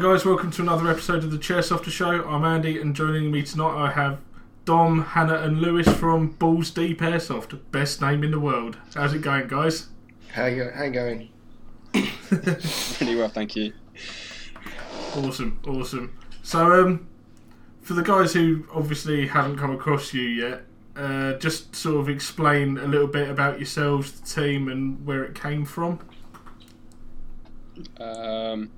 Hi guys, welcome to another episode of the Chairsofter Show. I'm Andy, and joining me tonight I have Dom, Hannah, and Lewis from Balls Deep Airsoft. Best name in the world. How's it going, guys? How you, how you going? Pretty well, thank you. Awesome, awesome. So, um, for the guys who obviously haven't come across you yet, uh, just sort of explain a little bit about yourselves, the team, and where it came from. Um,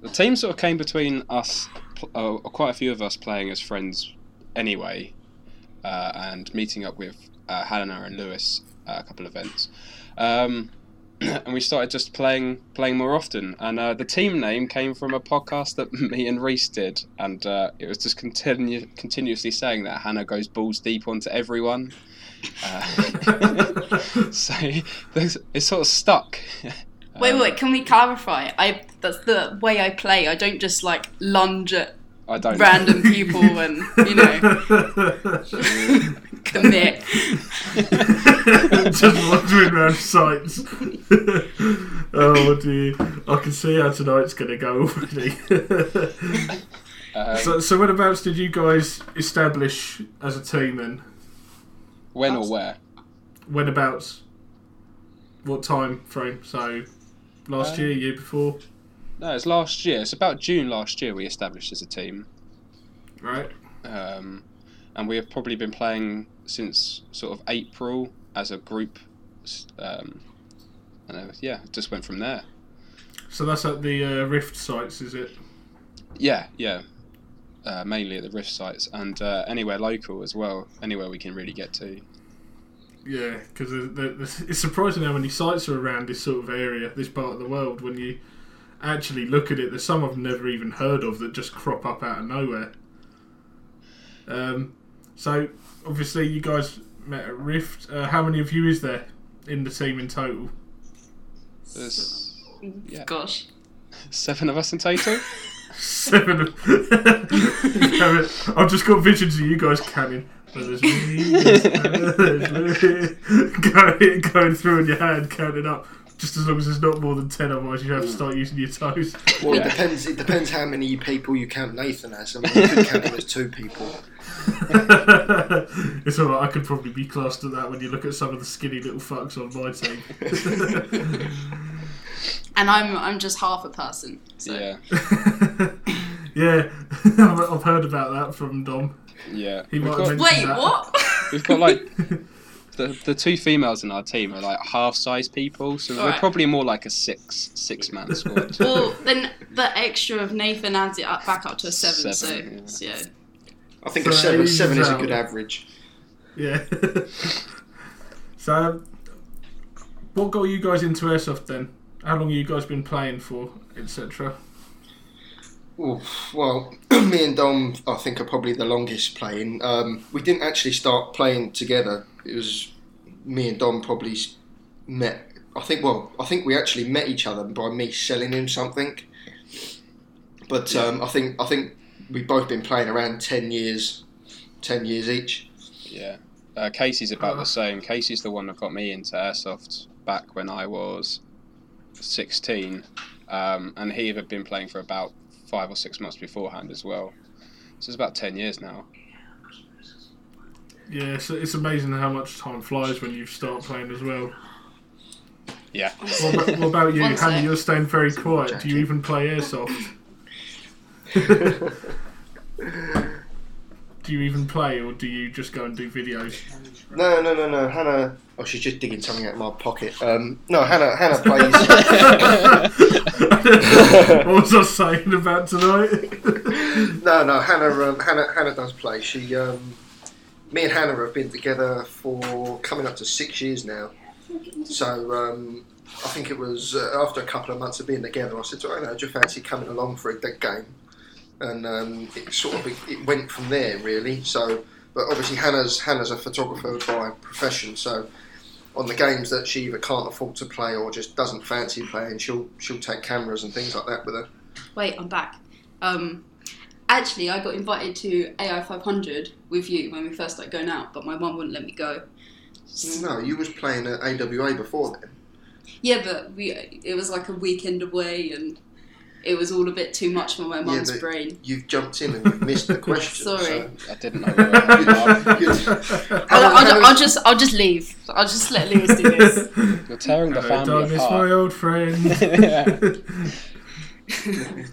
the team sort of came between us, pl- uh, quite a few of us playing as friends anyway, uh, and meeting up with uh, Hannah and Lewis at a couple of events. Um, and we started just playing playing more often. And uh, the team name came from a podcast that me and Reese did, and uh, it was just continu- continuously saying that Hannah goes balls deep onto everyone. Uh, so there's- it's sort of stuck. Wait, Um, wait, can we clarify? I that's the way I play. I don't just like lunge at I don't. random people and you know commit. Just wandering around sites. oh dear. I can see how tonight's going to go already. Um, so, so whenabouts did you guys establish as a team then? when or where? Whenabouts? What time frame? So, last Um, year, year before? No, it's last year. It's about June last year we established as a team, Right. um, and we have probably been playing since sort of April as a group. Um, and uh, yeah, it just went from there. So that's at the uh, Rift sites, is it? Yeah, yeah. Uh, mainly at the Rift sites and uh, anywhere local as well. Anywhere we can really get to. Yeah, because it's surprising how many sites are around this sort of area, this part of the world. When you actually look at it, there's some I've never even heard of that just crop up out of nowhere. Um, so obviously you guys met at Rift. Uh, how many of you is there in the team in total? There's Yeah. Gosh. seven of us in total. Seven. of- I've just got visions of you guys canning. There's me, there's me. going, going through in your hand, counting up. Just as long as there's not more than ten, otherwise you have to start using your toes. Well, Yeah. it depends. It depends how many people you count Nathan as. I mean, you could count him as two people. it's alright, I could probably be classed at that when you look at some of the skinny little fucks on my team. And I'm I'm just half a person. So. yeah, yeah, I've I've heard about that from Dom. yeah. He We've might got- have Wait, that. what? We've got like the the two females in our team are like half size people, so we're Alright. probably more like a six six man squad. well, then the extra of Nathan adds it up back up to a seven. Seven, so yeah. I think So a seven. Seven is a good average. Yeah. so, what got you guys into airsoft then? How long have you guys been playing for, etc.? Oof, well, me and Dom, I think, are probably the longest playing. Um, we didn't actually start playing together. It was me and Dom probably met. I think. Well, I think we actually met each other by me selling him something. But um, I think I think we've both been playing around ten years, ten years each. Yeah. Uh, Casey's about Uh. the same. Casey's the one that got me into airsoft back when I was 16, um, and he had been playing for about five or six months beforehand as well. So it's about 10 years now. Yeah, so it's amazing how much time flies when you start playing as well. Yeah. What about, what about you, Hannah? You're staying very quiet. Do you even play airsoft? Do you even play, or do you just go and do videos? No, no, no, no. Hannah. Oh, she's just digging something out of my pocket. Um, no, Hannah. Hannah plays. what was I saying about tonight? no, no. Hannah. Um, Hannah. Hannah does play. She. Um, me and Hannah have been together for coming up to six years now. So um, I think it was uh, after a couple of months of being together. I said to her, "Oh, "Do you fancy coming along for a dead game?" And um, it sort of it went from there really. So, but obviously Hannah's Hannah's a photographer by profession. So on the games that she either can't afford to play or just doesn't fancy playing, she'll she'll take cameras and things like that with her. Wait, I'm back. Um, actually, I got invited to AI 500 with you when we first started going out, but my mum wouldn't let me go. No, you was playing at AWA before then. Yeah, but we it was like a weekend away, and it was all a bit too much for my mum's but- brain. You've jumped in and you've missed the question. Sorry. I didn't know. Where I was. I'll, I'll, I'll just I'll just leave. I'll just let Lewis do this. You're tearing the Hello, family Dom, it's my old friend.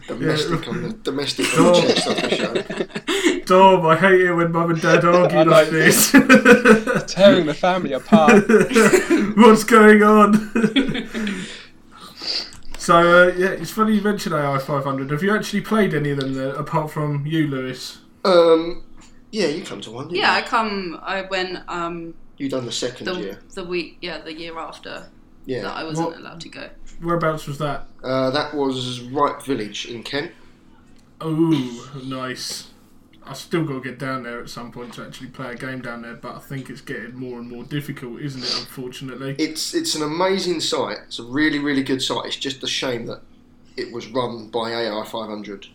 domestic on the domestic on the chest of the show. Dom, I hate it when mum and dad argue like know. this. tearing the family apart. What's going on? So uh, yeah, it's funny you mentioned AI 500. Have you actually played any of them uh, apart from you, Lewis? Um, yeah, you come to one. Didn't yeah, I come. I went um you done the second the year. the week yeah the year after that Yeah, I wasn't What- allowed to go. Whereabouts was that? uh, that was Ripe Village in Kent. Oh, nice. I still got to get down there at some point to actually play a game down there, but I think it's getting more and more difficult, isn't it? Unfortunately. It's it's an amazing site. It's a really really good site. It's just a shame that it was run by AI 500.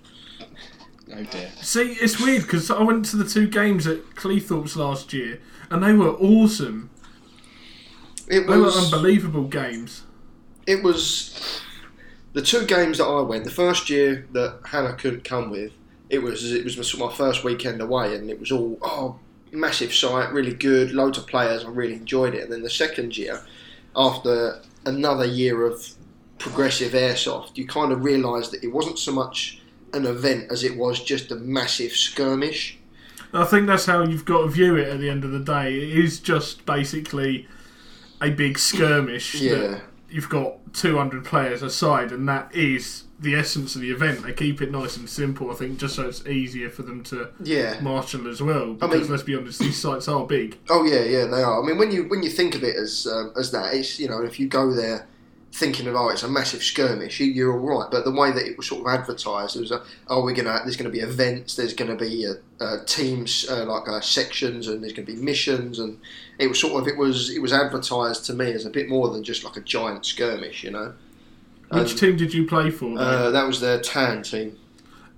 Oh dear. See, it's weird because I went to the two games at Cleethorpes last year, and they were awesome. It They were unbelievable games. it was the two games that I went. The first year that Hannah couldn't come with, it was it was my first weekend away, and it was all oh massive site, really good, loads of players. I really enjoyed it. And then the second year, after another year of progressive airsoft, you kind of realised that it wasn't so much an event as it was just a massive skirmish. I think that's how you've got to view it at the end of the day. It is just basically a big skirmish. Yeah. That you've got 200 players aside, and that is the essence of the event. They keep it nice and simple, I think, just so it's easier for them to Yeah. marshal as well. I Because mean- let's be honest, these sites are big. Oh yeah, yeah, they are. I mean, when you when you think of it as um, as that, it's you know, if you go there thinking of oh, it's a massive skirmish, you, you're all right. But the way that it was sort of advertised, it was a, oh, we're gonna there's gonna be events, there's gonna be uh, uh, teams uh, like uh, sections, and there's gonna be missions, and it was sort of it was it was advertised to me as a bit more than just like a giant skirmish, you know. Which And, team did you play for? uh, that was their tan team.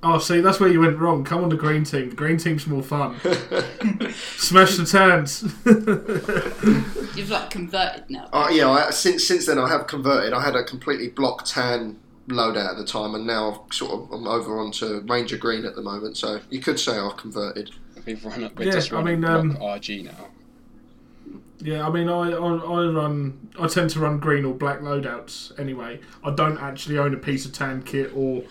oh, see, that's where you went wrong. Come on, the green team. The green team's more fun. Smash the tans. You've like converted now. Uh, yeah, I, since since then I have converted. I had a completely block tan loadout at the time, and now I've sort of I'm over onto Ranger Green at the moment. So you could say I've converted. We've run up. We're Yeah, just I running mean, um, RG now. Yeah, I mean, I, I I run. I tend to run green or black loadouts anyway. I don't actually own a piece of tan kit or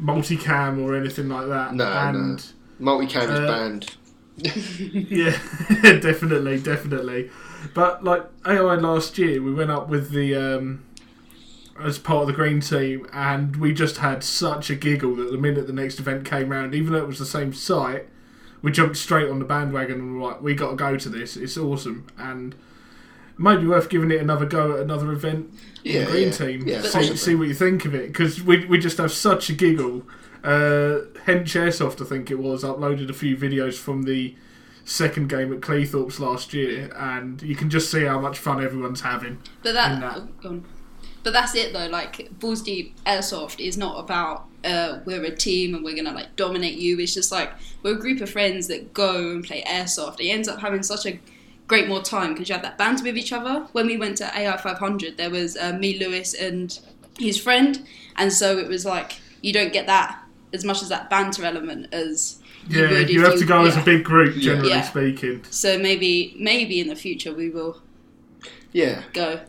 multicam or anything like that. No, and Multicam is Uh, banned. yeah, definitely, definitely. But like AI last year, we went up with the um, as part of the green team, and we just had such a giggle that the minute the next event came round, even though it was the same site, we jumped straight on the bandwagon and were like, we got to go to this. It's awesome, and maybe worth giving it another go at another event. Yeah, the green yeah. team. Yeah, see, see what you think of it because we we just have such a giggle. Uh, Hench Airsoft, I think it was, uploaded a few videos from the second game at Cleethorpes last year, and you can just see how much fun everyone's having. But that, that. oh, go on. But that's it though. Like Balls Deep Airsoft is not about uh, we're a team and we're gonna like dominate you. It's just like we're a group of friends that go and play airsoft. It ends up having such a great more time because you have that banter with each other. When we went to AI 500, there was uh, me, Lewis, and his friend, and so it was like you don't get that as much as that banter element as you Yeah, would you if have to go as a big group, generally Yeah. speaking. So maybe maybe in the future we will Yeah. go.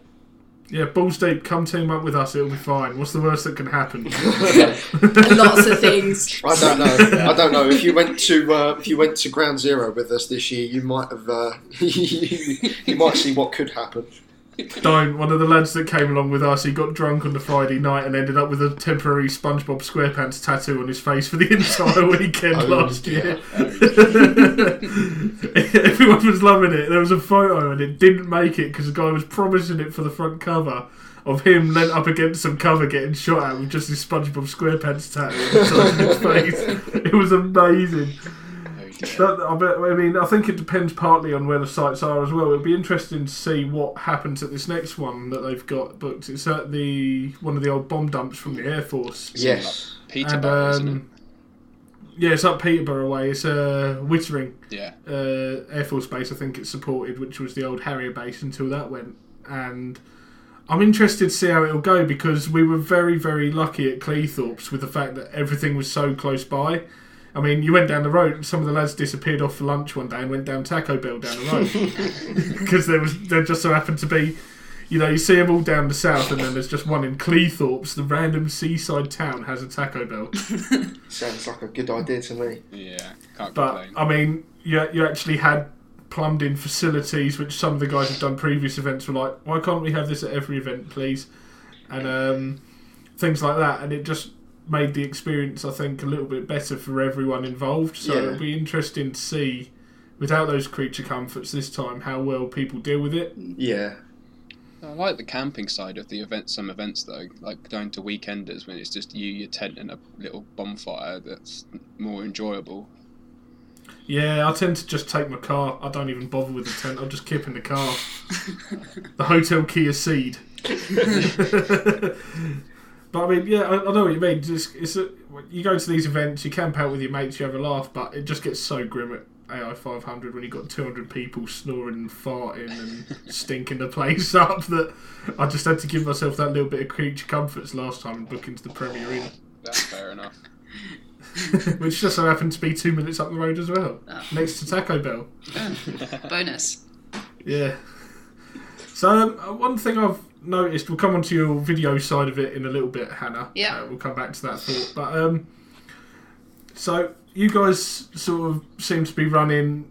Yeah, balls deep, come team up with us, it'll be fine. What's the worst that can happen? Lots of things. I don't know. I don't know. If you went to uh, if you went to Ground Zero with us this year, you might have uh, you might see what could happen. Don't. One of the lads that came along with us, he got drunk on the Friday night and ended up with a temporary SpongeBob SquarePants tattoo on his face for the entire weekend Oh, last year. Everyone was loving it. There was a photo and it didn't make it because the guy was promising it for the front cover of him leant up against some cover getting shot at with just his SpongeBob SquarePants tattoo on his face. It was amazing. Dear. That, I, mean, I think it depends partly on where the sites are as well. It'd be interesting to see what happens at this next one that they've got booked. It's at the one of the old bomb dumps from the Air Force. Yes. Peterborough, And, um, Yeah, it's up Peterborough way. It's uh, Wittering Yeah. uh, Air Force Base. I think it's supported, which was the old Harrier base until that went. And I'm interested to see how it'll go because we were very, very lucky at Cleethorpes with the fact that everything was so close by. I mean, you went down the road. Some of the lads disappeared off for lunch one day and went down Taco Bell down the road because there was there just so happened to be, you know, you see them all down the south, and then there's just one in Cleethorpes, the random seaside town has a Taco Bell. Sounds like a good idea to me. Yeah, can't But complain. I mean, you you actually had plumbed in facilities, which some of the guys have done previous events were like, why can't we have this at every event, please? And um, things like that, and it just made the experience, I think, a little bit better for everyone involved. So Yeah. it'll be interesting to see, without those creature comforts this time, how well people deal with it. Yeah. I like the camping side of the event. Some events though, like going to weekenders when it's just you, your tent, and a little bonfire. That's more enjoyable. Yeah, I tend to just take my car. I don't even bother with the tent. I'll just keep in the car. the hotel key is Ceed. but I mean, yeah, I, I know what you mean. Just it's a, you go to these events, you camp out with your mates, you have a laugh, but it just gets so grim at AI 500 when you've got 200 people snoring and farting and stinking the place up that I just had to give myself that little bit of creature comforts last time and book into the Premier Inn, That's fair enough. which just so happened to be two minutes up the road as well, Oh. next to Taco Bell. Bonus. Yeah. So um, one thing I've noticed, we'll come on to your video side of it in a little bit, Hannah. Yeah. Uh, we'll come back to that thought. But um, so you guys sort of seem to be running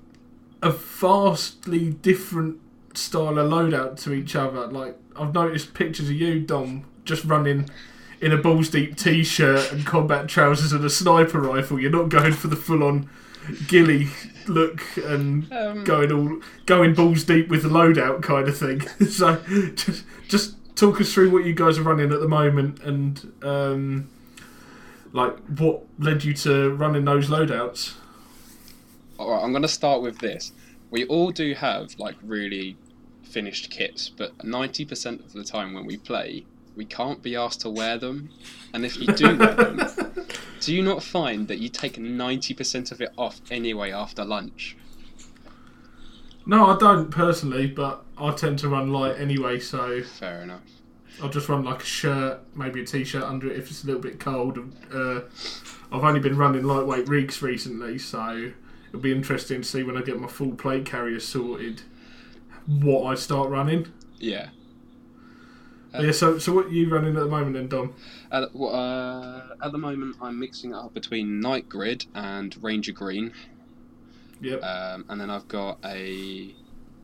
a vastly different style of loadout to each other. Like I've noticed pictures of you, Dom, just running in a balls deep t-shirt and combat trousers and a sniper rifle. You're not going for the full on ghillie look and Um, going all going balls deep with the loadout kind of thing. so just just talk us through what you guys are running at the moment and um, like what led you to running those loadouts. All right, I'm going to start with this. We all do have like really finished kits, but 90% of the time when we play, we can't be asked to wear them. And if you do wear them, do you not find that you take 90% of it off anyway after lunch? No, I don't personally, but I tend to run light anyway, so Fair enough. I'll just run like a shirt, maybe a t-shirt under it if it's a little bit cold. Uh, I've only been running lightweight rigs recently, so it'll be interesting to see when I get my full plate carrier sorted what I start running. Yeah. But yeah, so so what are you running at the moment then, Dom? At, well, uh, at the moment, I'm mixing it up between Night Grid and Ranger Green. Yep. Um, and then I've got a,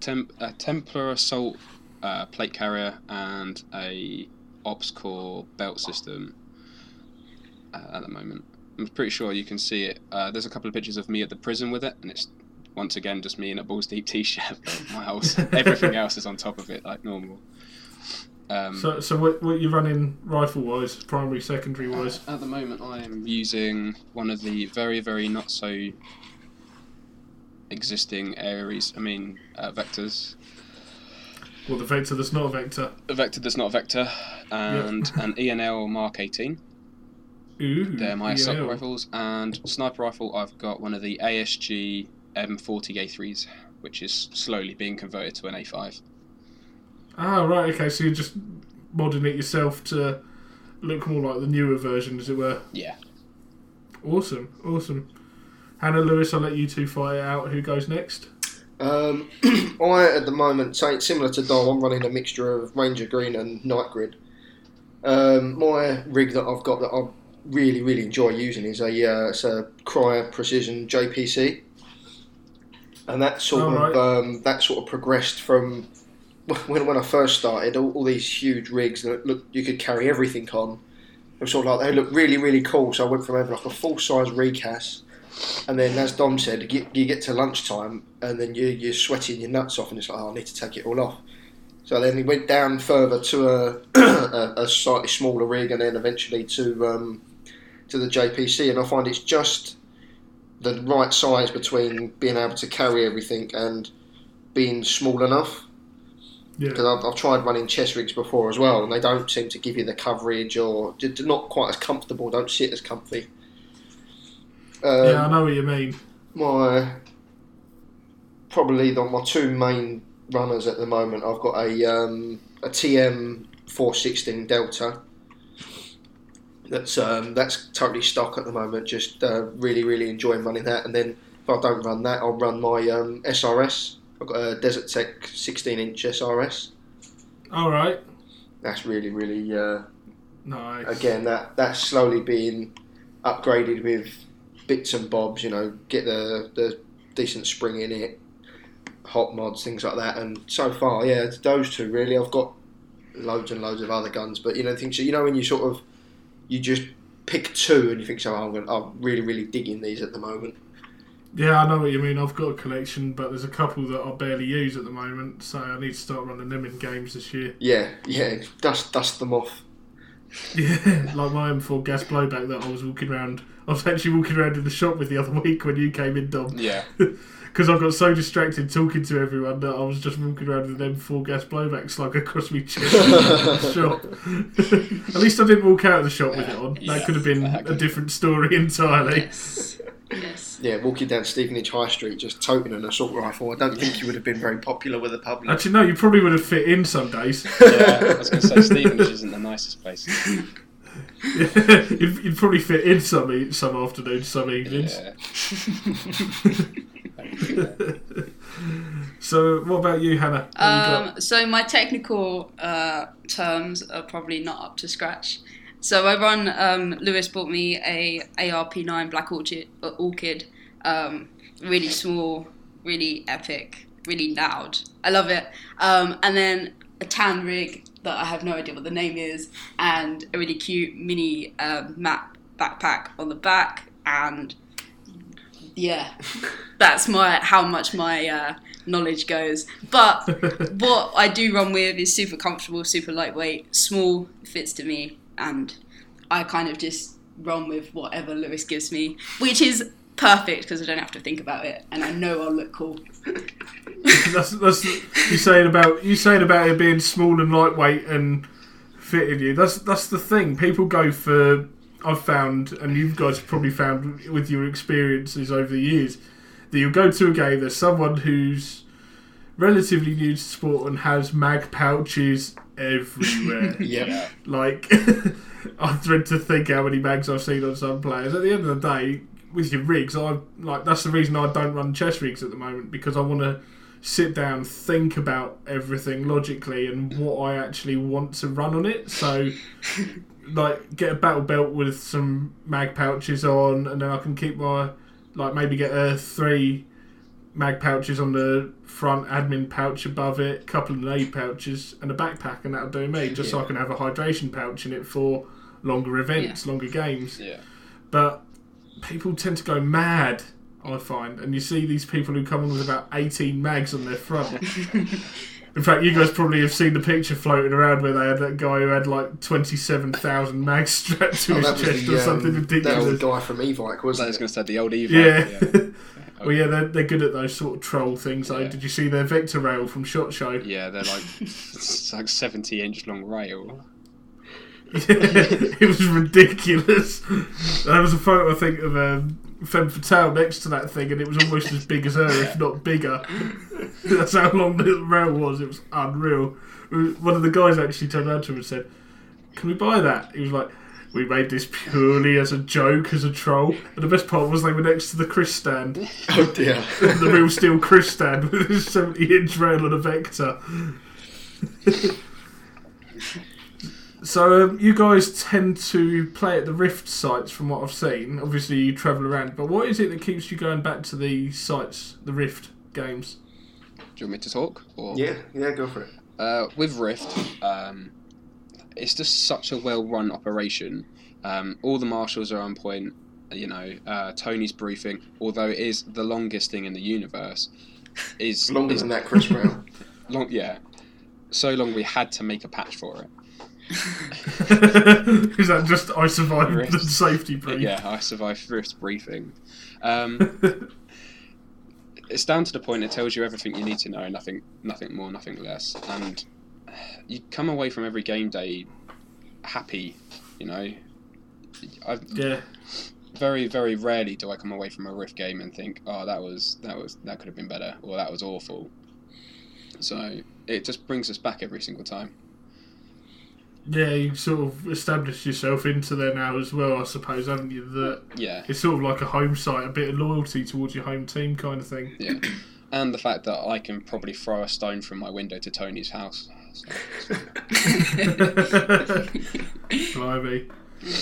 temp- a Templar Assault uh, plate carrier and a Ops Core belt system uh, at the moment. I'm pretty sure you can see it. Uh, there's a couple of pictures of me at the prison with it, and it's once again just me in a balls deep t-shirt. My house, everything else is on top of it like normal. Um, So so what what you running rifle wise, primary, secondary wise? At the moment, I am using one of the very, very not so existing Aries. I mean, uh, vectors. Well, the vector that's not a vector. A vector that's not a vector, and an E&L Mark 18. Ooh, They're my assault rifles. And sniper rifle, I've got one of the ASG M40 A3s, which is slowly being converted to an A5. Ah, right. Okay, so you're just modding it yourself to look more like the newer version, as it were. Yeah. Awesome, awesome. Hannah Lewis, I'll let you two fight it out. Who goes next? Um, I, at the moment, say it's similar to Dom, I'm running a mixture of Ranger Green and Night Grid. Um, my rig that I've got that I really, really enjoy using is a, uh, it's a Crye Precision JPC. And that sort Oh, of right. um, that sort of progressed from when, when I first started. All, all these huge rigs that look you could carry everything on. It was sort of like they looked really, really cool. So I went from having like a full size recast and then, as Dom said, you get, you get to lunchtime and then you, you're sweating your nuts off, and it's like, oh, I need to take it all off. So then he went down further to a, a, a slightly smaller rig, and then eventually to um, to the JPC. And I find it's just the right size between being able to carry everything and being small enough. Yeah. Because I've, I've tried running chest rigs before as well, and they don't seem to give you the coverage or they're not quite as comfortable, don't sit as comfy. Um, yeah, I know what you mean. my probably the, my two main runners at the moment. I've got a um, a TM 416 Delta. That's um, that's totally stock at the moment. Just uh, really really enjoying running that. And then if I don't run that, I'll run my um, SRS. I've got a Desert Tech 16 inch SRS. All right. That's really really uh, Nice. again that that's slowly being upgraded with bits and bobs. You know, get the the decent spring in it, hot mods, things like that. And so far, yeah, it's those two really. I've got loads and loads of other guns, but you know, things you know when you sort of you just pick two and you think, so I'm, going, I'm really really digging these at the moment. Yeah, I know what you mean. I've got a collection, but there's a couple that I barely use at the moment, so I need to start running them in games this year. Yeah, yeah, dust dust them off. Yeah, like my M4 gas blowback that I was walking around. I was actually walking around in the shop with the other week when you came in, Dom. Yeah. Because I got so distracted talking to everyone that I was just walking around with an M4 gas blowback slug across my chest in the shop. At least I didn't walk out of the shop with it on. Yeah. That could have been a different story entirely. Yes. Yes. Yeah, walking down Stevenage High Street just toting an assault rifle. I don't think you would have been very popular with the public. Actually, no, you probably would have fit in some days. yeah. I was going to say Stevenage isn't the nicest place. you'd, you'd probably fit in some e- some afternoons, some evenings. Yeah. so, what about you, Hannah? What have you? Um, so my technical uh, terms are probably not up to scratch. So I run. Um, Lewis bought me a ARP9 Black Orchid, uh, Orchid, um, really small, really epic, really loud. I love it. Um, and then a tan rig that I have no idea what the name is, and a really cute mini um, map backpack on the back, and yeah, that's my how much my uh, knowledge goes. But what I do run with is super comfortable, super lightweight, small, fits to me, and I kind of just run with whatever Lewis gives me, which is perfect because I don't have to think about it, and I know I'll look cool. that's that's you saying about you saying about it being small and lightweight and fitting you. That's that's the thing. People go for I've found, and you guys have probably found with your experiences over the years, that you go to a game. There's someone who's relatively new to sport and has mag pouches everywhere. Yeah. Like, I'm dread to think how many mags I've seen on some players. At the end of the day, with your rigs, I like that's the reason I don't run chess rigs at the moment because I want to sit down, think about everything logically and what I actually want to run on it. So, like, get a battle belt with some mag pouches on, and then I can keep my like maybe get a three mag pouches on the front, admin pouch above it, couple of aid pouches, and a backpack, and that'll do me. Just so I can have a hydration pouch in it for longer events, longer games. Yeah. But people tend to go mad, I find, and you see these people who come on with about 18 mags on their front. In fact, you guys probably have seen the picture floating around where they had that guy who had like 27,000 mags strapped to Oh, his that was chest the, or something um, That was the guy from Evike, I was wasn't going it? to say the old Eva. Yeah. well, yeah, they're, they're good at those sort of troll things. Yeah. Did you see their Victor rail from Shot Show? Yeah, they're like it's like seventy inch long rail. it was ridiculous. There was a photo, I think, of um, Femme Fatale next to that thing, and it was almost as big as her, if not bigger. That's how long the rail was. It was unreal. One of the guys actually turned around to him and said, "Can we buy that?" He was like. We made this purely as a joke, as a troll. And the best part was they were next to the KRISS stand, Oh dear. the real steel KRISS stand with his 70 inch rail and a Vector. So um, you guys tend to play at the Rift sites, from what I've seen. Obviously, you travel around, but what is it that keeps you going back to the sites, the Rift games? Do you want me to talk? Or Yeah, yeah, go for it. Uh, with Rift, um, it's just such a well-run operation. Um, all the marshals are on point. You know, uh, Tony's briefing, although it is the longest thing in the universe, is Longer is than that, Chris Brown. long. Yeah, so long we had to make a patch for it. is that just I survived the safety brief? Yeah, I survived Rift briefing. Um, it's down to the point it tells you everything you need to know, nothing, nothing more, nothing less, and you come away from every game day happy. You know, I yeah. very, very rarely do I come away from a Rift game and think, "Oh, that was that was that could have been better," or "That was awful." So it just brings us back every single time. Yeah, you sort of established yourself into there now as well, I suppose, haven't you? That Yeah, it's sort of like a home site, a bit of loyalty towards your home team kind of thing. yeah. And the fact that I can probably throw a stone from my window to Tony's house. Blimey.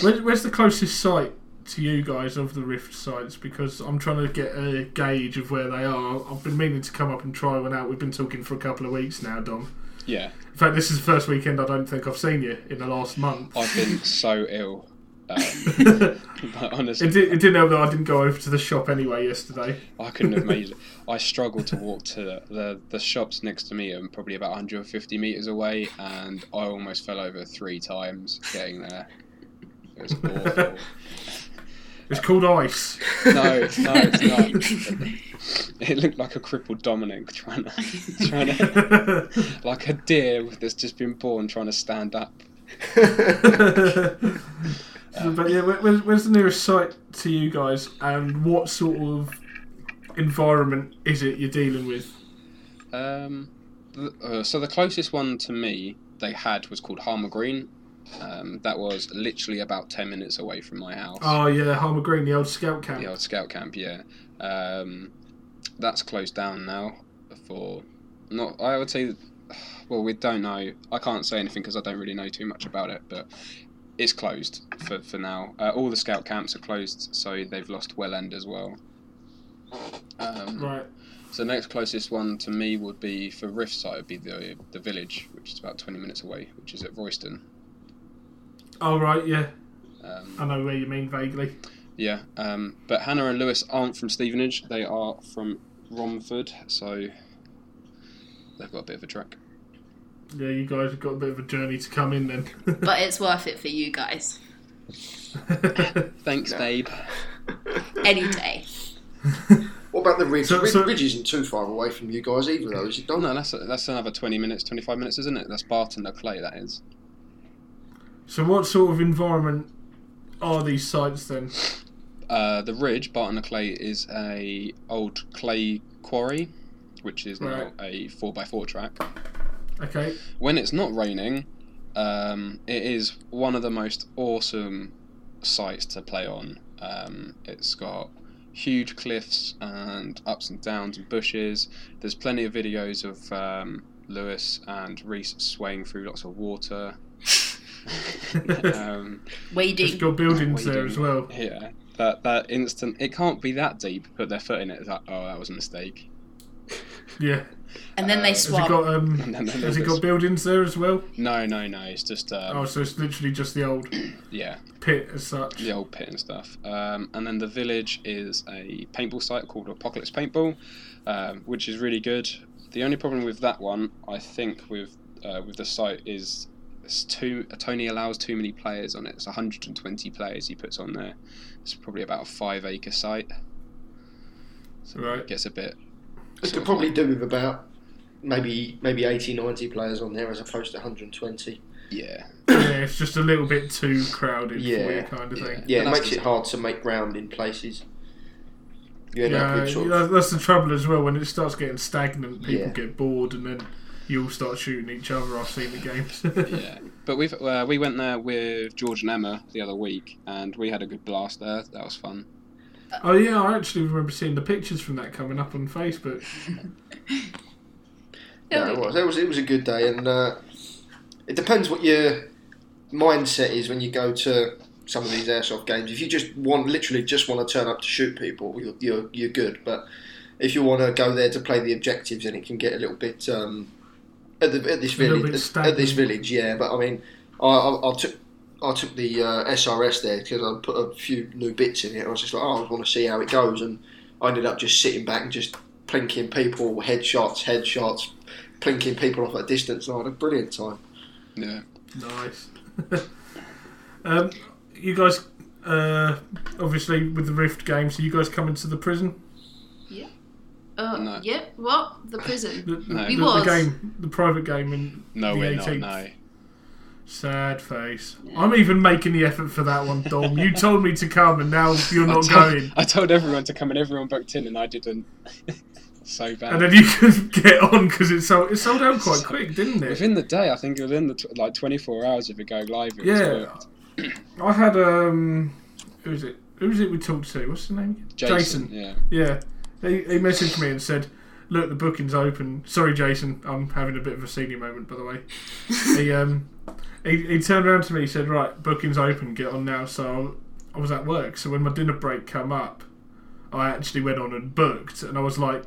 Where, where's the closest site to you guys of the Rift sites? Because I'm trying to get a gauge of where they are. I've been meaning to come up and try one out. We've been talking for a couple of weeks now, Dom. yeah, In fact, this is the first weekend I don't think I've seen you in the last month. I've been so ill. Um, it, but honestly, did, it didn't help that I didn't go over to the shop anyway yesterday. I couldn't have made it. I struggled to walk to the, the, the shops next to me, and probably about 150 metres away, and I almost fell over three times getting there. It was awful. It's called ice. No, no, it's not. It looked like a crippled Dominic trying to, trying to, like a deer that's just been born trying to stand up. But yeah, where, where's, the nearest site to you guys, and what sort of environment is it you're dealing with? Um, th- uh, so the closest one to me they had was called Harmer Green. Um, that was literally about 10 minutes away from my house. Oh yeah, Harmer Green, the old scout camp. The old scout camp, yeah. Um, that's closed down now for not. I would say, well, we don't know. I can't say anything because I don't really know too much about it, but it's closed for for now. Uh, all the scout camps are closed, so they've lost Well End as well. Um, Right. So the next closest one to me would be for Rift site would be the the village, which is about twenty minutes away, which is at Royston. Oh right, yeah, Um, I know where you mean vaguely. Yeah, um, but Hannah and Lewis aren't from Stevenage. They are from Romford, so they've got a bit of a trek. Yeah, you guys have got a bit of a journey to come in then. but it's worth it for you guys Thanks, babe. any day. What about the Ridge? So- Ridge, so- Ridge isn't too far away from you guys either, though, is it? Dom? no, that's that's another twenty minutes, twenty five minutes, isn't it? That's Barton-le-Clay. That is. so, what sort of environment are these sites then? Uh, the Ridge, Barton-le-Clay, is a old clay quarry, which is now Right. a four x four track. Okay, when it's not raining, um, it is one of the most awesome sites to play on. Um, it's got huge cliffs and ups and downs and bushes. There's plenty of videos of um, Lewis and Reese swaying through lots of water. um, it's Wading. got buildings there as well. yeah, that that instant. It can't be that deep. Put their foot in it. It's like, oh, that was a mistake. Yeah, And then Uh, they has it got um, And then has there's it got buildings there as well? No, no, no. It's just um, Oh, so it's literally just the old yeah. pit as such. the old pit and stuff. Um, and then the village is a paintball site called Apocalypse Paintball, um, which is really good. The only problem with that one, I think, with uh, with the site is it's too Tony allows too many players on it. It's 120 players he puts on there. It's probably about a five acre site. So Right. it gets a bit. We could probably do with about maybe maybe 80, 90 players on there as opposed to 120. yeah. Yeah, it's just a little bit too crowded for Yeah, you, kind of yeah. thing. Yeah, But it makes it hard to make ground in places. You end up Yeah, with sort yeah, of, that's the trouble as well. When it starts getting stagnant, people Yeah. get bored, and then you all start shooting each other. I've seen the games. yeah, but we've uh, we went there with George and Emma the other week, and we had a good blast there. That was fun. Oh yeah, I actually remember seeing the pictures from that coming up on Facebook. yeah, it was. It was it was a good day, and uh, it depends what your mindset is when you go to some of these airsoft games. If you just want, literally, just want to turn up to shoot people, you're you're, you're good. But if you want to go there to play the objectives, then it can get a little bit um, at, the, at this village. At, at this village, yeah. But I mean, I, I, I took. I took the uh, SRS there because I put a few new bits in it. I was just like, oh, I want to see how it goes, and I ended up just sitting back and just plinking people, headshots, headshots, plinking people off at a distance. And I had a brilliant time. Yeah. Nice. um, you guys, uh, obviously with the Rift game, so you guys coming to the prison? Yeah. Uh, No. Yeah, what? The prison. The, No. the, We the game, the private game in No, the we're not. 18th. No. Sad face. I'm even making the effort for that one, Dom. You told me to come, and now you're not I told, going. I told everyone to come and everyone booked in, and I didn't. so bad. and then you can get on because it sold it sold out quite quick, didn't it? Within the day, I think within the tw- like 24 hours of it going live, it Yeah. I had um, who was it? Who was it we talked to? What's the name? Jason, yeah. Yeah, he, he messaged me and said, "Look, the booking's open." Sorry, Jason, I'm having a bit of a senior moment, by the way. he um, he, he turned around to me, he said, "Right, booking's open, get on now." So I was at work, so when my dinner break come up, I actually went on and booked, and I was like,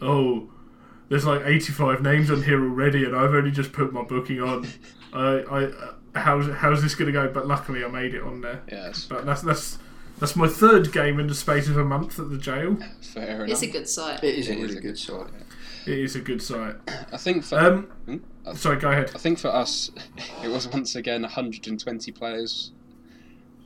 "Oh." There's like 85 names on here already, and I've only just put my booking on. I, I, uh, how's how's this gonna go? But luckily, I made it on there. Yes. But that's that's that's my third game in the space of a month at the jail. fair enough. It's a good site. It is a It is really a good good site. It is a good site. I think for Um, Hmm? sorry, go ahead. I think for us, it was once again 120 players.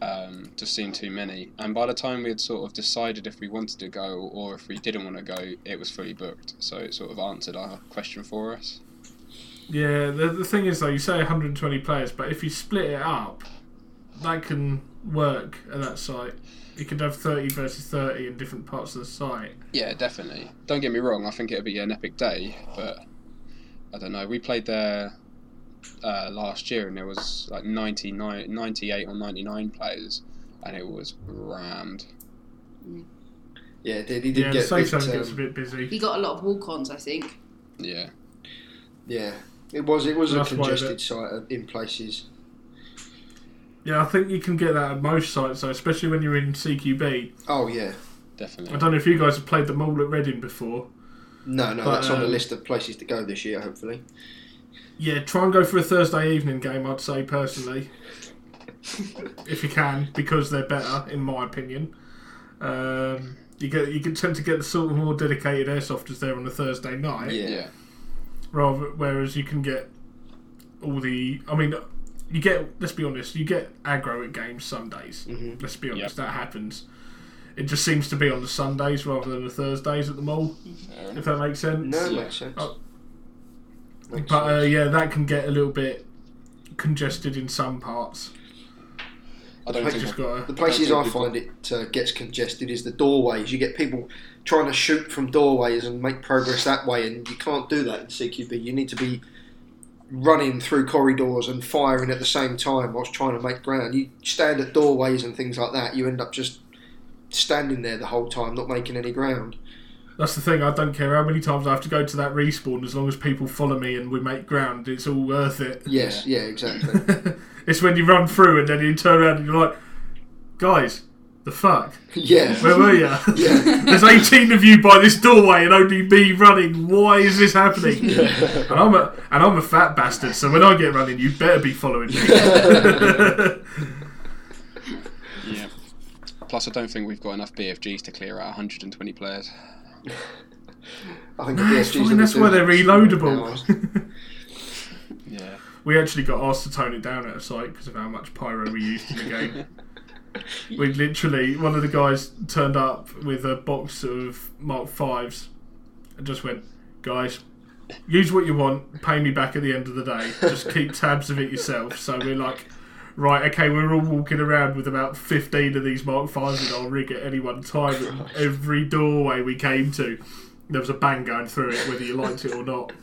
Um, just seemed too many, and by the time we had sort of decided if we wanted to go or if we didn't want to go, it was fully booked. So it sort of answered our question for us. Yeah, the the thing is though, you say 120 players, but if you split it up, that can work at that site. You could have 30 versus 30 in different parts of the site. Yeah, definitely. Don't get me wrong. I think it'll be an epic day, but I don't know. We played there uh, last year, and there was like 99, 98 or 99 players, and it was rammed. Yeah, it did, he did Yeah, the get safe it, zone gets a um, bit busy. He got a lot of walk-ons, I think. Yeah, Yeah, it was it was a That's why congested site in places. Yeah, I think you can get that at most sites though, especially when you're in CQB. Oh yeah, definitely. I don't know if you guys have played the mall at Reading before. no, no, But, that's on the um, list of places to go this year. Hopefully, Yeah, try and go for a Thursday evening game. I'd say personally, if you can, because they're better, in my opinion. Um, you get you can tend to get the sort of more dedicated airsofters there on a Thursday night, Yeah. yeah. rather whereas you can get all the. I mean, you get. Let's be honest. You get aggro at games Sundays. Mhm. Let's be honest. Yep. That happens. It just seems to be on the Sundays rather than the Thursdays at the mall. Fair enough. If that makes sense. No, it Yeah. makes sense. Oh. Makes But uh, yeah, that can get a little bit congested in some parts. I don't You've think just got The places think I find it uh, gets congested is the doorways. You get people trying to shoot from doorways and make progress that way, and you can't do that in CQB. You need to be running through corridors and firing at the same time whilst trying to make ground. You stand at doorways and things like that, you end up just standing there the whole time, not making any ground. That's the thing. I don't care how many times I have to go to that respawn. As long as people follow me and we make ground, it's all worth it. Yes, yeah, exactly. it's when you run through and then you turn around and you're like, guys, the fuck? yeah. Where were you? Yeah. There's 18 of you by this doorway and only me running. Why is this happening? And I'm a and I'm a fat bastard. So when I get running, you better be following me. Yeah. Plus, I don't think we've got enough BFGs to clear out 120 players. I think the Nah, it's fine, that's why they're reloadable. Yeah. we actually got asked to tone it down at a site because of how much pyro we used in the game. We literally, one of the guys turned up with a box of Mark Fives and just went, guys, use what you want, pay me back at the end of the day. Just keep tabs of it yourself. So we're like, right, okay, we're all walking around with about 15 of these Mark Fives in our rig at any one time. Every doorway we came to, there was a bang going through it, whether you liked it or not.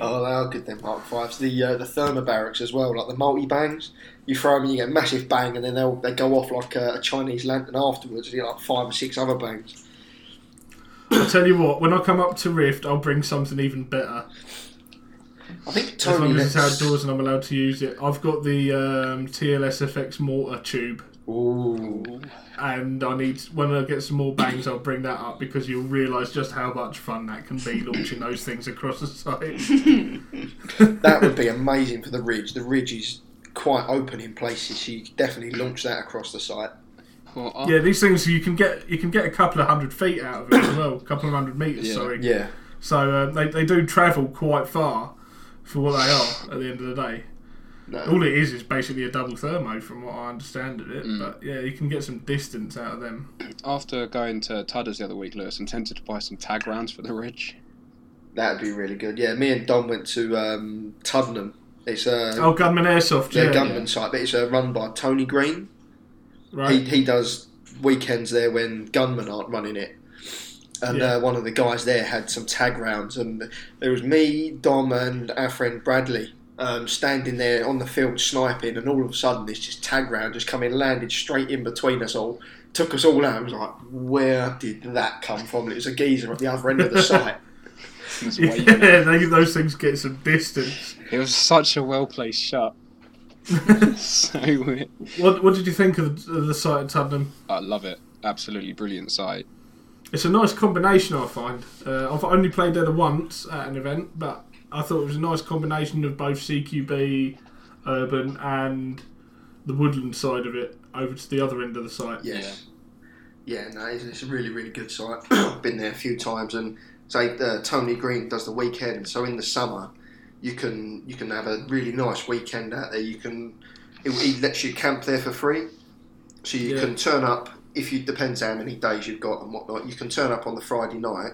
Oh, they are good. Them Mark Fives, the uh, the thermobarics as well, like the multi bangs. You throw them, and you get a massive bang, and then they'll they go off like a, a Chinese lantern afterwards. You get like five or six other bangs. I'll tell you what, when I come up to Rift, I'll bring something even better. I think As long as it's outdoors and I'm allowed to use it. I've got the um, TLSFX mortar tube, Ooh, and I need when I get some more bangs, I'll bring that up because you'll realise just how much fun that can be launching those things across the site. that would be amazing for the ridge. The ridge is quite open in places, so you could definitely launch that across the site. Well, yeah, these things you can get you can get a couple of hundred feet out of it as well, a couple of hundred meters. Yeah. Sorry. Yeah, So uh, they they do travel quite far for what they are at the end of the day. No. All it is is basically a double thermo, from what I understand of it. Mm. But yeah, you can get some distance out of them. after going to Tudder's the other week, Lewis, and tempted to buy some tag rounds for the Ridge. that'd be really good. Yeah, me and Dom went to um, Tuddenham. It's a Oh, Gunman Airsoft, their yeah, gunman yeah. site, but it's uh, run by Tony Green. right. He, he does weekends there when gunmen aren't running it. and Yeah. uh, one of the guys there had some tag rounds, and there was me, Dom, and our friend Bradley. Um, standing there on the field sniping, and all of a sudden this just tag round just come in, landed straight in between us all, took us all out. It was like, where did that come from? And it was a geezer at the other end of the site. Yeah, they, those things get some distance. It was such a well placed shot. so weird. What What did you think of the, of the site at Tuddenham? I love it. Absolutely brilliant site. It's a nice combination, I find. Uh, I've only played there once at an event, but I thought it was a nice combination of both CQB, urban, and the woodland side of it over to the other end of the site. Yes. Yeah, no, it's, it's a really, really good site. I've been there a few times, and say uh, Tony Green does the weekend. So in the summer, you can you can have a really nice weekend out there. You can it, he lets you camp there for free, so you Yeah. can turn up if you depends how many days you've got and whatnot. You can turn up on the Friday night,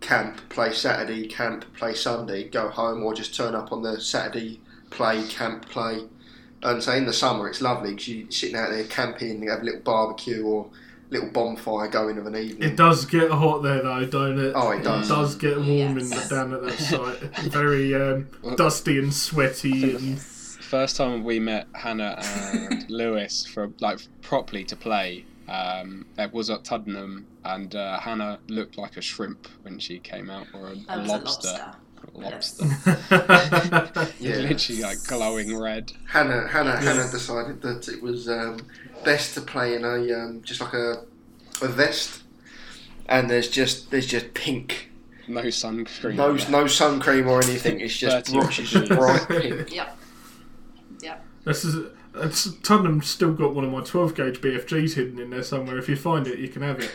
camp, play Saturday, camp, play Sunday, go home, or just turn up on the Saturday, play, camp, play. And so in the summer, it's lovely because you're sitting out there camping, you have a little barbecue or little bonfire going of an evening. It does get hot there, though, don't it? Oh, it does. It does get warm in the, down at that site. Very um, dusty and sweaty. And First time we met Hannah and Lewis for like properly to play. Um, it was at Tuddenham, and uh, Hannah looked like a shrimp when she came out, or a, a I was lobster. a lobster. lobster. Yeah. Literally like glowing red. Hannah, Hannah, Yeah. Hannah decided that it was um, best to play in a um, just like a, a vest, and there's just there's just pink, No sunscreen. no on it. no sun cream or anything. It's just bright, it's degrees. bright pink. Yep. Yep. This is it's, Tuddenham's still got one of my 12 gauge BFGs hidden in there somewhere. If you find it, you can have it.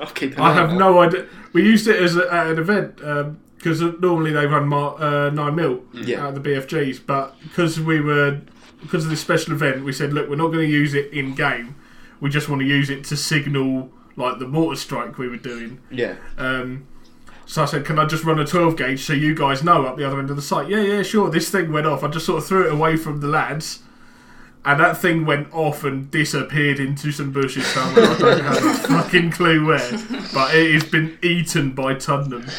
I'll keep I have no idea. We used it as a, at an event because normally they run mar- uh, nine mil Yeah. out of the BFGs, but because we were because of this special event, we said, look, we're not going to use it in game. We just want to use it to signal like the mortar strike we were doing. Yeah, Um, so I said, can I just run a 12 gauge so you guys know up the other end of the site? Yeah, yeah, sure. This thing went off. I just sort of threw it away from the lads. And that thing went off and disappeared into some bushes somewhere. I don't have a fucking clue where. But it has been eaten by Tuddenham.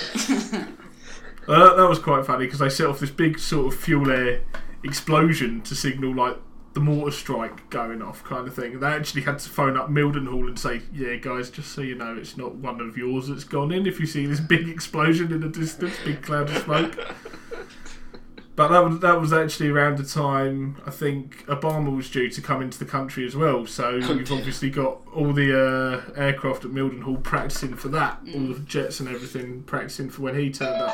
Uh, that was quite funny because they set off this big sort of fuel air explosion to signal like the mortar strike going off kind of thing. They actually had to phone up Mildenhall and say, "Yeah, guys, just so you know, it's not one of yours that's gone in. If you see this big explosion in the distance, big cloud of smoke." But that was that was actually around the time I think Obama was due to come into the country as well. So you've obviously got all the uh, aircraft at Mildenhall practicing for that, all the jets and everything practicing for when he turned up.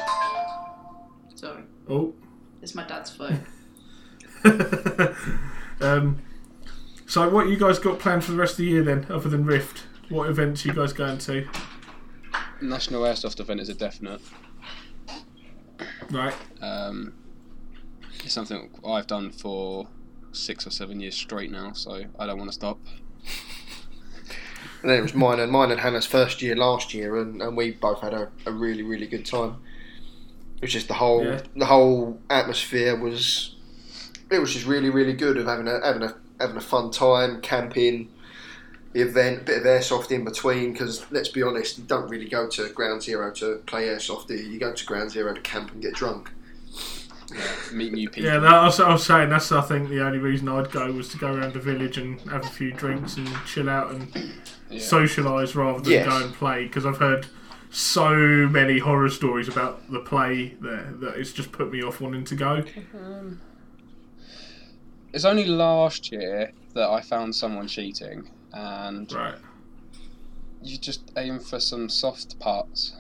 Sorry. Oh. It's my dad's phone. um, so, what you guys got planned for the rest of the year then, other than Rift? What events you guys going to? National Airsoft event is a definite. Right. Um, it's something I've done for six or seven years straight now, so I don't want to stop. and then it was mine and mine and Hannah's first year last year, and, and we both had a, a really really good time. It was just the whole Yeah. the whole atmosphere was it was just really really good of having a having a having a fun time camping. The event, a bit of airsoft in between, because let's be honest, you don't really go to Ground Zero to play airsoft. Do you? you go to Ground Zero to camp and get drunk. Yeah, meet new people. Yeah, that, I, was, I was saying that's I think the only reason I'd go was to go around the village and have a few drinks and chill out and Yeah. socialise rather than Yes. go and play because I've heard so many horror stories about the play there that it's just put me off wanting to go. Um, it's only last year that I found someone cheating, and Right. you just aim for some soft parts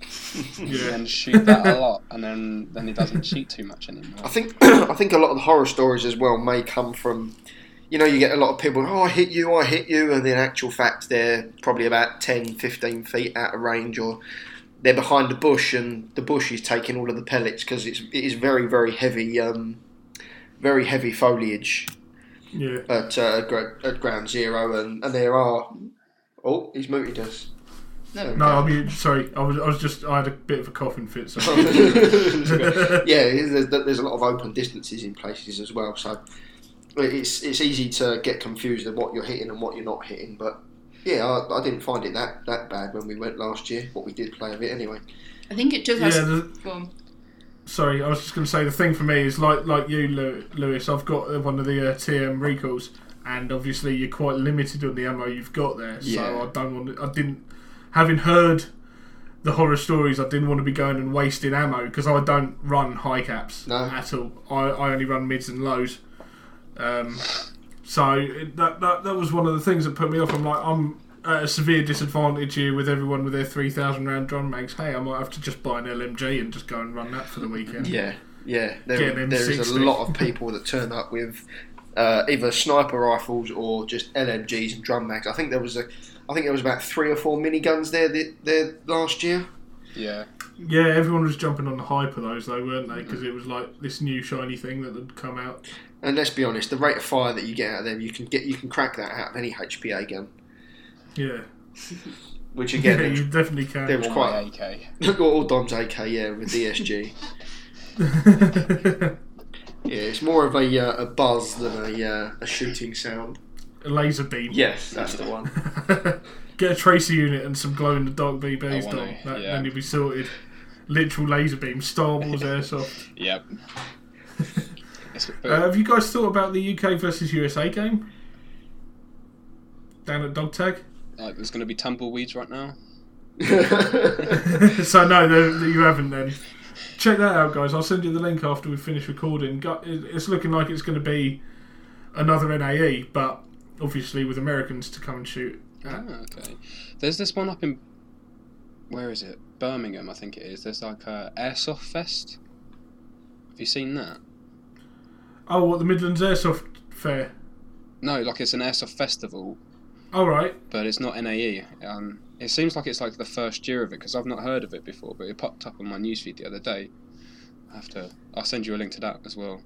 Yeah. and shoot that a lot, and then then he doesn't cheat too much anymore. I think I think a lot of the horror stories as well may come from, you know, you get a lot of people, oh, I hit you, I hit you, and in actual fact they're probably about 10, 15 feet out of range, or they're behind a bush and the bush is taking all of the pellets because it's it is very very heavy, um, very heavy foliage Yeah. at uh, gra- at ground zero, and, and there are. Oh, he's muted us. No. No, I mean, sorry, I was, I was just, I had a bit of a coughing fit. So. yeah, there's, there's a lot of open distances in places as well, so it's it's easy to get confused of what you're hitting and what you're not hitting. But yeah, I, I didn't find it that, that bad when we went last year. What we did play of it anyway. I think it took Yeah, us. the, Go on. Sorry, I was just going to say the thing for me is like like you, Lewis. I've got one of the uh, TM recoils, and obviously you're quite limited on the ammo you've got there. Yeah. So I don't want. I didn't having heard the horror stories. I didn't want to be going and wasting ammo because I don't run high caps No. at all. I, I only run mids and lows. Um, so that, that that was one of the things that put me off. I'm like I'm at a severe disadvantage here with everyone with their three thousand round drum mags. Hey, I might have to just buy an LMG and just go and run that for the weekend. Yeah, yeah. There, Get an there is a M60. lot of people that turn up with uh, either sniper rifles or just LMGs and drum mags. I think there was a, I think there was about three or four miniguns there th- there last year. Yeah. Yeah, everyone was jumping on the hype of those though, weren't they? Because it was like this new shiny thing that had come out. And let's be honest, the rate of fire that you get out of them, you can get you can crack that out of any HPA gun. Yeah, Which again, there you definitely can. there was quite my AK. or Dom's AK, yeah, with DSG. Yeah, it's more of a uh, a buzz than a uh, a shooting sound. a laser beam. Yes, that's the one. Get a tracer unit and some glow in the dark BBs, I Dom. That, yeah. Then you'll be sorted. Literal laser beam, Star Wars airsoft. Yep. Uh, have you guys thought about the UK versus USA game? Down at Dog Tag? Like, there's going to be tumbleweeds right now. so no, the, you haven't then. Check that out, guys. I'll send you the link after we finish recording. It's looking like it's going to be another NAE, but obviously with Americans to come and shoot. Ah, okay. There's this one up in where is it? Birmingham, I think it is. There's like a airsoft fest. Have you seen that? Oh, what the Midlands Airsoft Fair? No, like it's an airsoft festival, All right. but it's not NAE. Um, it seems like it's like the first year of it because I've not heard of it before, but it popped up on my newsfeed the other day. I have to. I'll send you a link to that as well.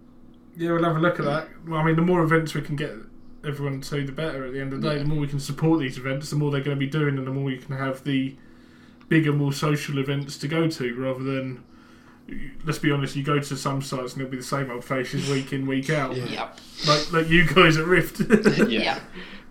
Yeah, we'll have a look at that. Well, I mean, the more events we can get everyone to, the better. At the end of the day, Yeah. the more we can support these events, the more they're going to be doing, and the more you can have the bigger, more social events to go to, rather than. Let's be honest. You go to some sites and it'll be the same old faces week in, week out, Yeah. Yep. like like you guys at Rift. Yeah.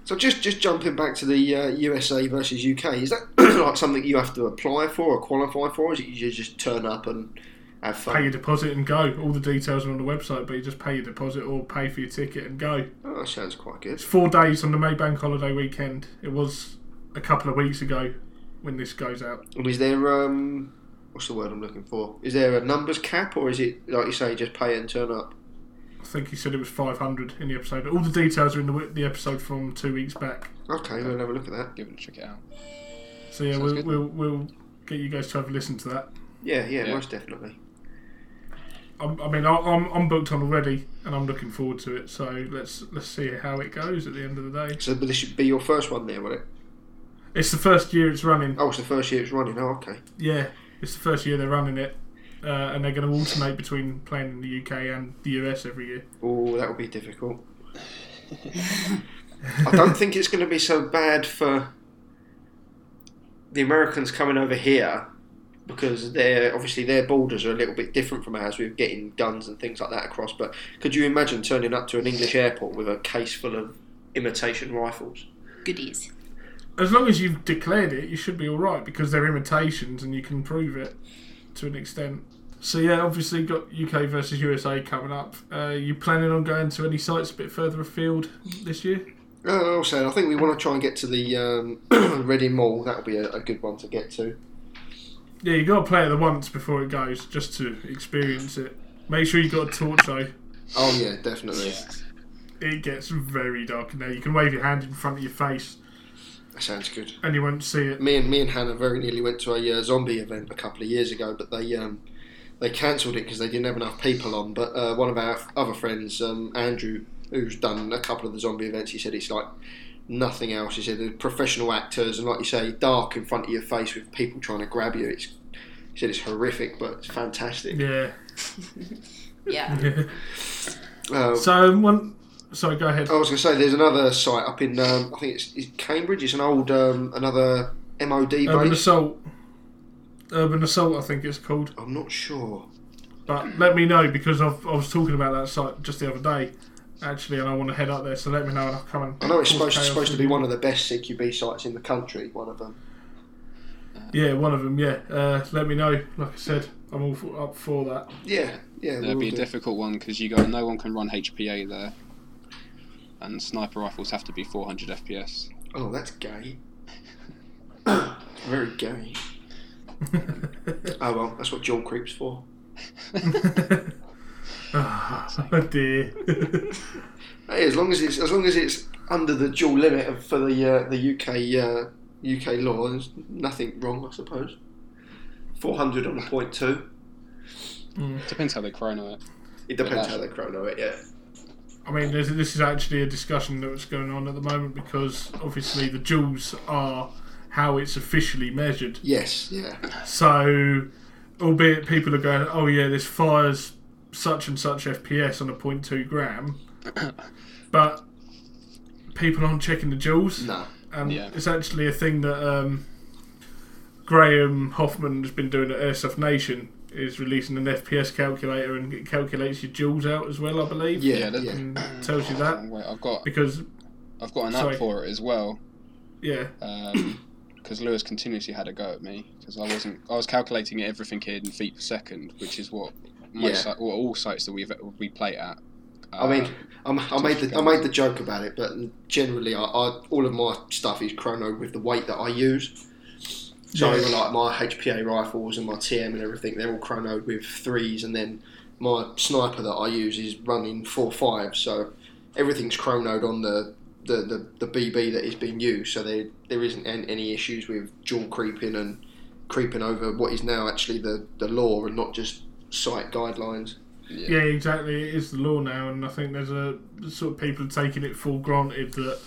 So just just jumping back to the uh, USA versus UK, is that like something you have to apply for or qualify for? Or is it you just turn up and have pay your deposit and go. All the details are on the website, but you just pay your deposit or pay for your ticket and go. Oh, that sounds quite good. It's four days on the Maybank holiday weekend. It was a couple of weeks ago when this goes out. And is there um, what's the word I'm looking for? Is there a numbers cap or is it like you say, just pay and turn up? I think he said it was 500 in the episode. All the details are in the, the episode from two weeks back. Okay, we'll have a look at that. Give it a check it out. So yeah, we'll, we'll we'll get you guys to have a listen to that. Yeah, yeah, Yeah. most definitely. I'm, I mean, I- I'm I'm booked on already, and I'm looking forward to it. So let's let's see how it goes at the end of the day. So, but this should be your first one there, will it? It's the first year it's running. Oh, it's the first year it's running. Oh, okay. Yeah, it's the first year they're running it, uh, and they're going to alternate between playing in the UK and the US every year. Oh, that would be difficult. I don't think it's going to be so bad for the Americans coming over here because they're obviously their borders are a little bit different from ours with getting guns and things like that across. But could you imagine turning up to an English airport with a case full of imitation rifles? Goodies. As long as you've declared it, you should be all right because they're imitations and you can prove it to an extent. So yeah, obviously got UK versus USA coming up. Uh, you planning on going to any sites a bit further afield this year? Uh, also, I think we want to try and get to the um, Reading Mall. That'll be a, a good one to get to. Yeah, you got to play it the once before it goes, just to experience it. Make sure you got a torch though. Oh yeah, definitely. It gets very dark in there. You can wave your hand in front of your face, That sounds good. and you won't see it. Me and me and Hannah very nearly went to a uh, zombie event a couple of years ago, but they um, they cancelled it because they didn't have enough people on. But uh, one of our f- other friends, um, Andrew, who's done a couple of the zombie events, he said it's like nothing else. He said the professional actors and, like you say, dark in front of your face with people trying to grab you. It's he said it's horrific, but it's fantastic. Yeah. Yeah. Uh, so one. Sorry, go ahead. I was going to say there's another site up in um, I think it's, it's Cambridge. It's an old um, another MOD Urban base. assault. Urban assault, I think it's called. I'm not sure. But let me know because I've, I was talking about that site just the other day, actually, and I want to head up there. So let me know, and I'll come and. I know it's supposed, supposed to be one of the best CQB sites in the country. One of them. Yeah, one of them. Yeah, uh, let me know. Like I said, I'm all for, up for that. Yeah, yeah. It'll we'll be a do. difficult one because you got no one can run HPA there, and sniper rifles have to be 400 FPS. Oh, that's gay. Very gay. Oh well, that's what joule creeps for. oh dear. Hey, as long as it's as long as it's under the joule limit of, for the uh, the UK uh, UK law, there's nothing wrong, I suppose. Four hundred on a point two. Depends how they chrono it. It depends Yeah. how they chrono it. Yeah. I mean, there's, this is actually a discussion that's going on at the moment because obviously the joules are how it's officially measured. Yes. Yeah. So, albeit people are going, oh yeah, this fires such and such FPS on a 0.2 gram, but people aren't checking the joules. No. And Yeah. it's actually a thing that um, Graham Hoffman has been doing at Airsoft Nation. Is releasing an FPS calculator and it calculates your joules out as well, I believe. Yeah. Yeah, Yeah. And tells you that Wait, I've got because I've got an Sorry. app for it as well. yeah, um, Because Lewis continuously had a go at me because I wasn't. I was calculating everything here in feet per second, which is what most Yeah. si- or all sites that we we play at. I mean, um, I'm, I made the I made the joke about it, but generally, I, I all of my stuff is chrono with the weight that I use. So Yeah. like my HPA rifles and my TM and everything, they're all chronoed with threes, and then my sniper that I use is running four fives. So everything's chronoed on the the, the, the BB that is being used. So there there isn't any issues with joule creeping and creeping over what is now actually the, the law and not just site guidelines. yeah. yeah, exactly. It is the law now, and I think there's a sort of people are taking it for granted that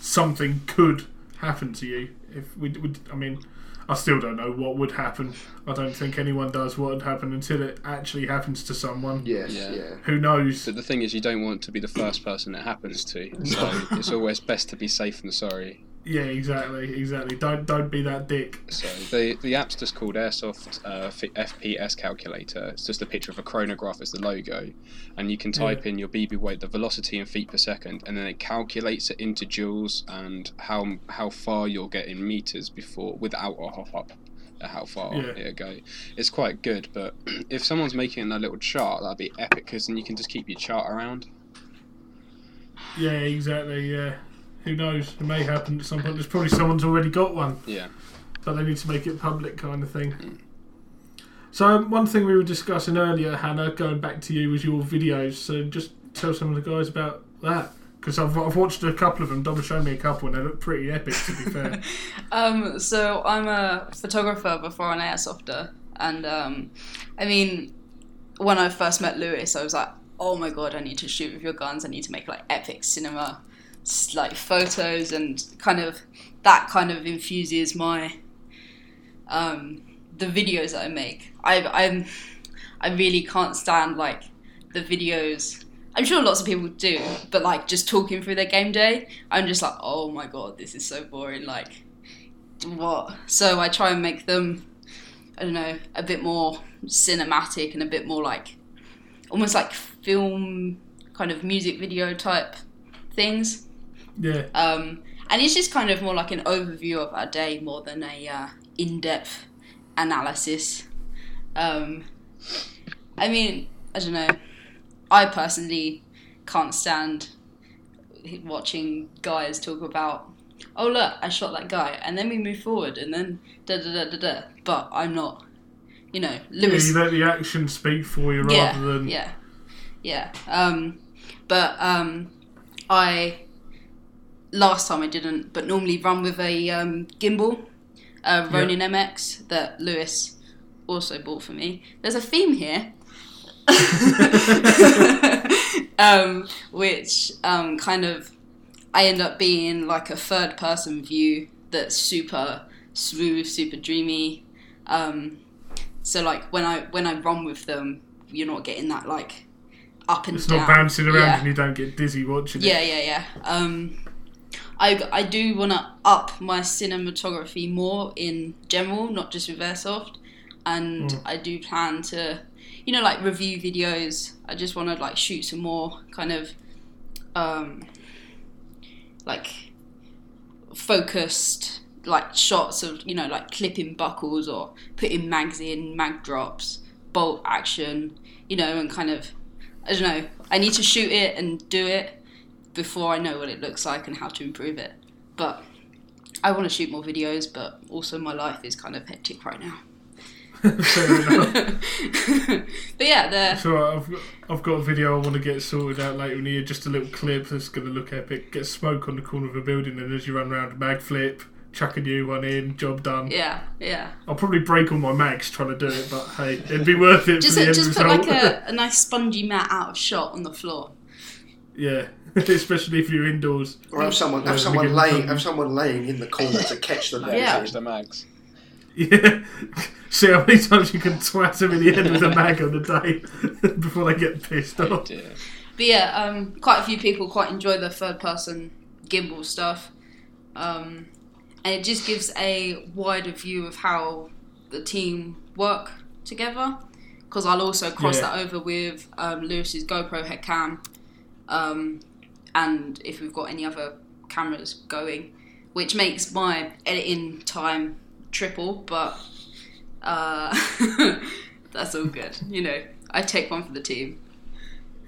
something could happen to you. If we would, I mean, I still don't know what would happen. I don't think anyone does what would happen until it actually happens to someone. Yes, Yeah. yeah. Who knows? But the thing is, you don't want to be the first person it happens to. So it's always best to be safe than sorry. Yeah, exactly, exactly. Don't don't be that dick. So the the app's just called Airsoft uh, FPS Calculator. It's just a picture of a chronograph as the logo, and you can type in your BB weight, the velocity in feet per second, and then it calculates it into joules and how how far you'll get in meters before without a hop up. uh, How far Yeah. it'll go. It's quite good, but if someone's making a little chart, that'd be epic because then you can just keep your chart around. Yeah, exactly. Yeah. Who knows? It may happen at some point. There's probably someone's already got one. Yeah. but they need to make it public kind of thing. So um, one thing we were discussing earlier, Hannah, going back to you, was your videos. So just tell some of the guys about that because I've, I've watched a couple of them. Dom showed me a couple, and they look pretty epic. To be fair, Um, so I'm a photographer before an airsofter, and um, I mean, when I first met Lewis, I was like, "Oh my god, I need to shoot with your guns. I need to make like epic cinema, s- like photos, and kind of that kind of infuses my um, the videos that I make. I I'm I really can't stand like the videos. I'm sure lots of people do, but like just talking through their game day, I'm just like, oh my god, this is so boring. Like, what? So I try and make them, I don't know, a bit more cinematic and a bit more like, almost like film kind of music video type things. Yeah, Um, and it's just kind of more like an overview of our day more than a uh, in-depth analysis. Um, I mean, I don't know. I personally can't stand watching guys talk about, oh look, I shot that guy, and then we move forward, and then da da da da da. But I'm not, you know, yeah. You let the action speak for you yeah, rather than yeah, yeah. Um, but um, I last time I didn't, but normally run with a um, gimbal, a Ronin MX that Lewis also bought for me. There's a theme here. um, which um, kind of I end up being like a third person view that's super smooth, super dreamy. Um, so like when I when I run with them, you're not getting that like up and down. it's down. not bouncing around Yeah. and you don't get dizzy watching Yeah, it. yeah, yeah. Um, I, I do want to up my cinematography more in general, not just with airsoft. And Mm. I do plan to, you know, like review videos. I just want to like shoot some more kind of um, like focused like shots of you know like clipping buckles or putting mags in mag drops bolt action you know and kind of i don't know i need to shoot it and do it before i know what it looks like and how to improve it but i want to shoot more videos but also my life is kind of hectic right now but yeah the So I've got, I've got a video I want to get sorted out later in the year. Just a little clip that's going to look epic. Get smoke on the corner of a building, and as you run around, mag flip, chuck a new one in, job done. yeah yeah I'll probably break all my mags trying to do it, but hey, it'd be worth it just for the end just put like a, a nice spongy mat out of shot on the floor yeah, especially if you're indoors. Or have someone Yeah, have someone laying have someone laying in the corner to catch them. Yeah. Catch the mags. Yeah. See how many times you can twat them in the head with a mag on the day before they get pissed Oh off. dear. But yeah, um, quite a few people quite enjoy the third person gimbal stuff. Um, and it just gives a wider view of how the team work together. Because I'll also cross Yeah. that over with um, Lewis's GoPro head cam. Um, and if we've got any other cameras going, which makes my editing time triple, but uh, that's all good. You know, I take one for the team.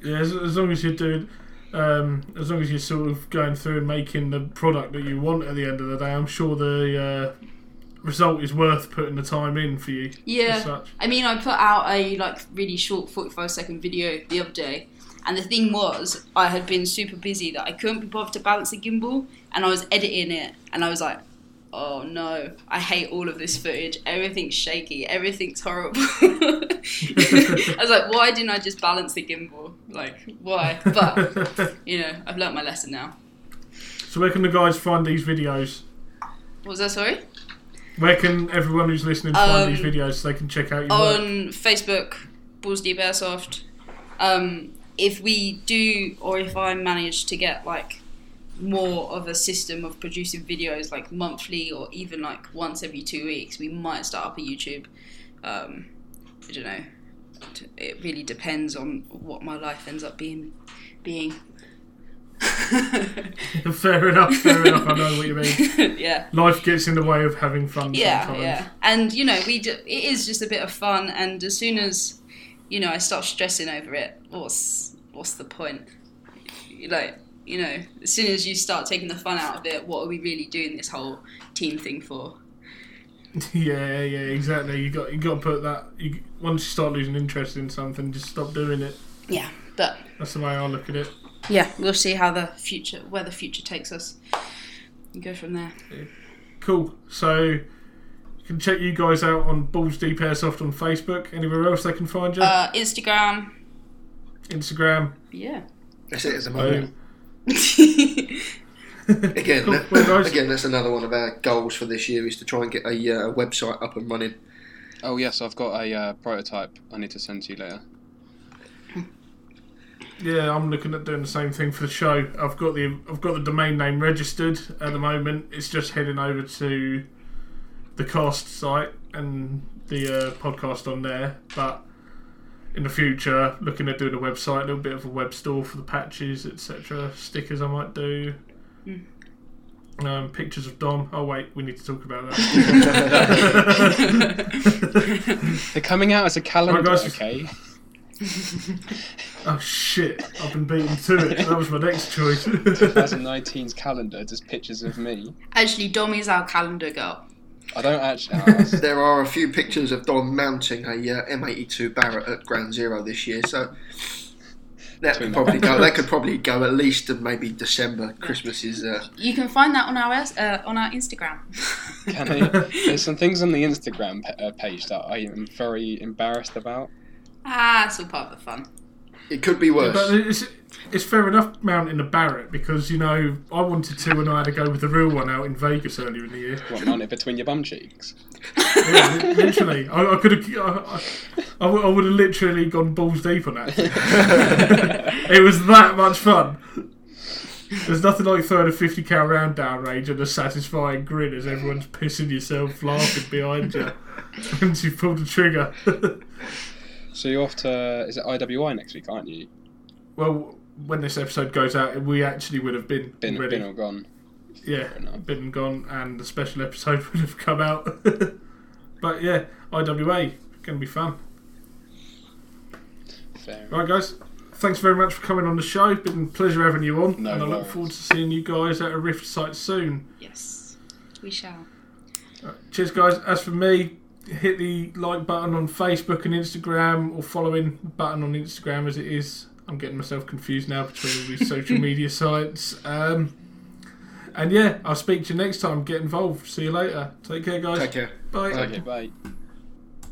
Yeah, as, as long as you're doing, um, as long as you're sort of going through and making the product that you want at the end of the day, I'm sure the uh, result is worth putting the time in for you. Yeah. I mean, I put out a like really short 45 second video the other day, and the thing was, I had been super busy that I couldn't be bothered to balance the gimbal, and I was editing it, and I was like, oh no, I hate all of this footage. Everything's shaky, everything's horrible. I was like, why didn't I just balance the gimbal? Like, why? But, you know, I've learnt my lesson now. so where can the guys find these videos? What was that, sorry? Where can everyone who's listening find Um, these videos so they can check out your work? on Facebook, Balls Deep Airsoft. Um, if we do, or if I manage to get like more of a system of producing videos, like monthly or even like once every two weeks, we might start up a YouTube. Um, I don't know. It really depends on what my life ends up being. Being. fair enough, fair enough. I know what you mean. yeah. Life gets in the way of having fun yeah sometimes. yeah and you know we do, it is just a bit of fun and as soon as you know i start stressing over it what's what's the point like you know as soon as you start taking the fun out of it what are we really doing this whole team thing for Yeah, yeah, exactly. You got you got to put that. You, once you start losing interest in something, just stop doing it. yeah but That's the way I look at it. yeah we'll see how the future where the future takes us and go from there Cool. So can check you guys out on Balls Deep Airsoft on Facebook. Anywhere else they can find you? uh, instagram Instagram. yeah That's it as a moment. Again, Cool. that- Well, guys- again, that's another one of our goals for this year is to try and get a, uh, website up and running. Oh yes, I've got a uh, prototype I need to send to you later. Yeah, I'm looking at doing the same thing for the show. I've got the I've got the domain name registered at the moment. It's just heading over to the cast site and the uh, podcast on there. But in the future, looking at doing a website, a little bit of a web store for the patches, etc. Stickers I might do. Um, pictures of Dom. Oh wait, we need to talk about that. They're coming out as a calendar, guys. okay? oh shit! I've been beaten to it. That was my next choice. 2019's calendar, just pictures of me. actually dom is our calendar girl I don't actually. There are a few pictures of Dom mounting a uh, M82 Barrett at Ground Zero this year, so that Between could probably go. That could probably go at least to maybe December. Christmas is. Uh, you can find that on our uh, on our instagram Can I, there's some things on the Instagram pa- uh, page that I am very embarrassed about. Ah, it's all part of the fun. it could be worse. But it's, fair enough mounting a Barrett because, you know, I wanted to and I had to go with the real one out in Vegas earlier in the year. What, mount it between your bum cheeks? Yeah, literally. I, I could have. I, I, I would have literally gone balls deep on that. it was that much fun. There's nothing like throwing a 50 cal round down range and a satisfying grin as everyone's pissing yourself laughing behind you once you've pulled the trigger. So you're off to is it IWA next week, aren't you? well, when this episode goes out, we actually would have been, Been, ready. been or gone. yeah, been and gone, and the special episode would have come out. but yeah, IWA going to be fun. Fair. Right, guys. Thanks very much for coming on the show. It's been a pleasure having you on, No and I look worries. forward to seeing you guys at a Rift site soon. Yes, we shall. Uh, cheers, guys. As for me, hit the like button on Facebook and Instagram, or following button on Instagram as it is. I'm getting myself confused now between all these social media sites. Um, and yeah, I'll speak to you next time. Get involved. See you later. Take care, guys. Take care. Bye. Okay, bye.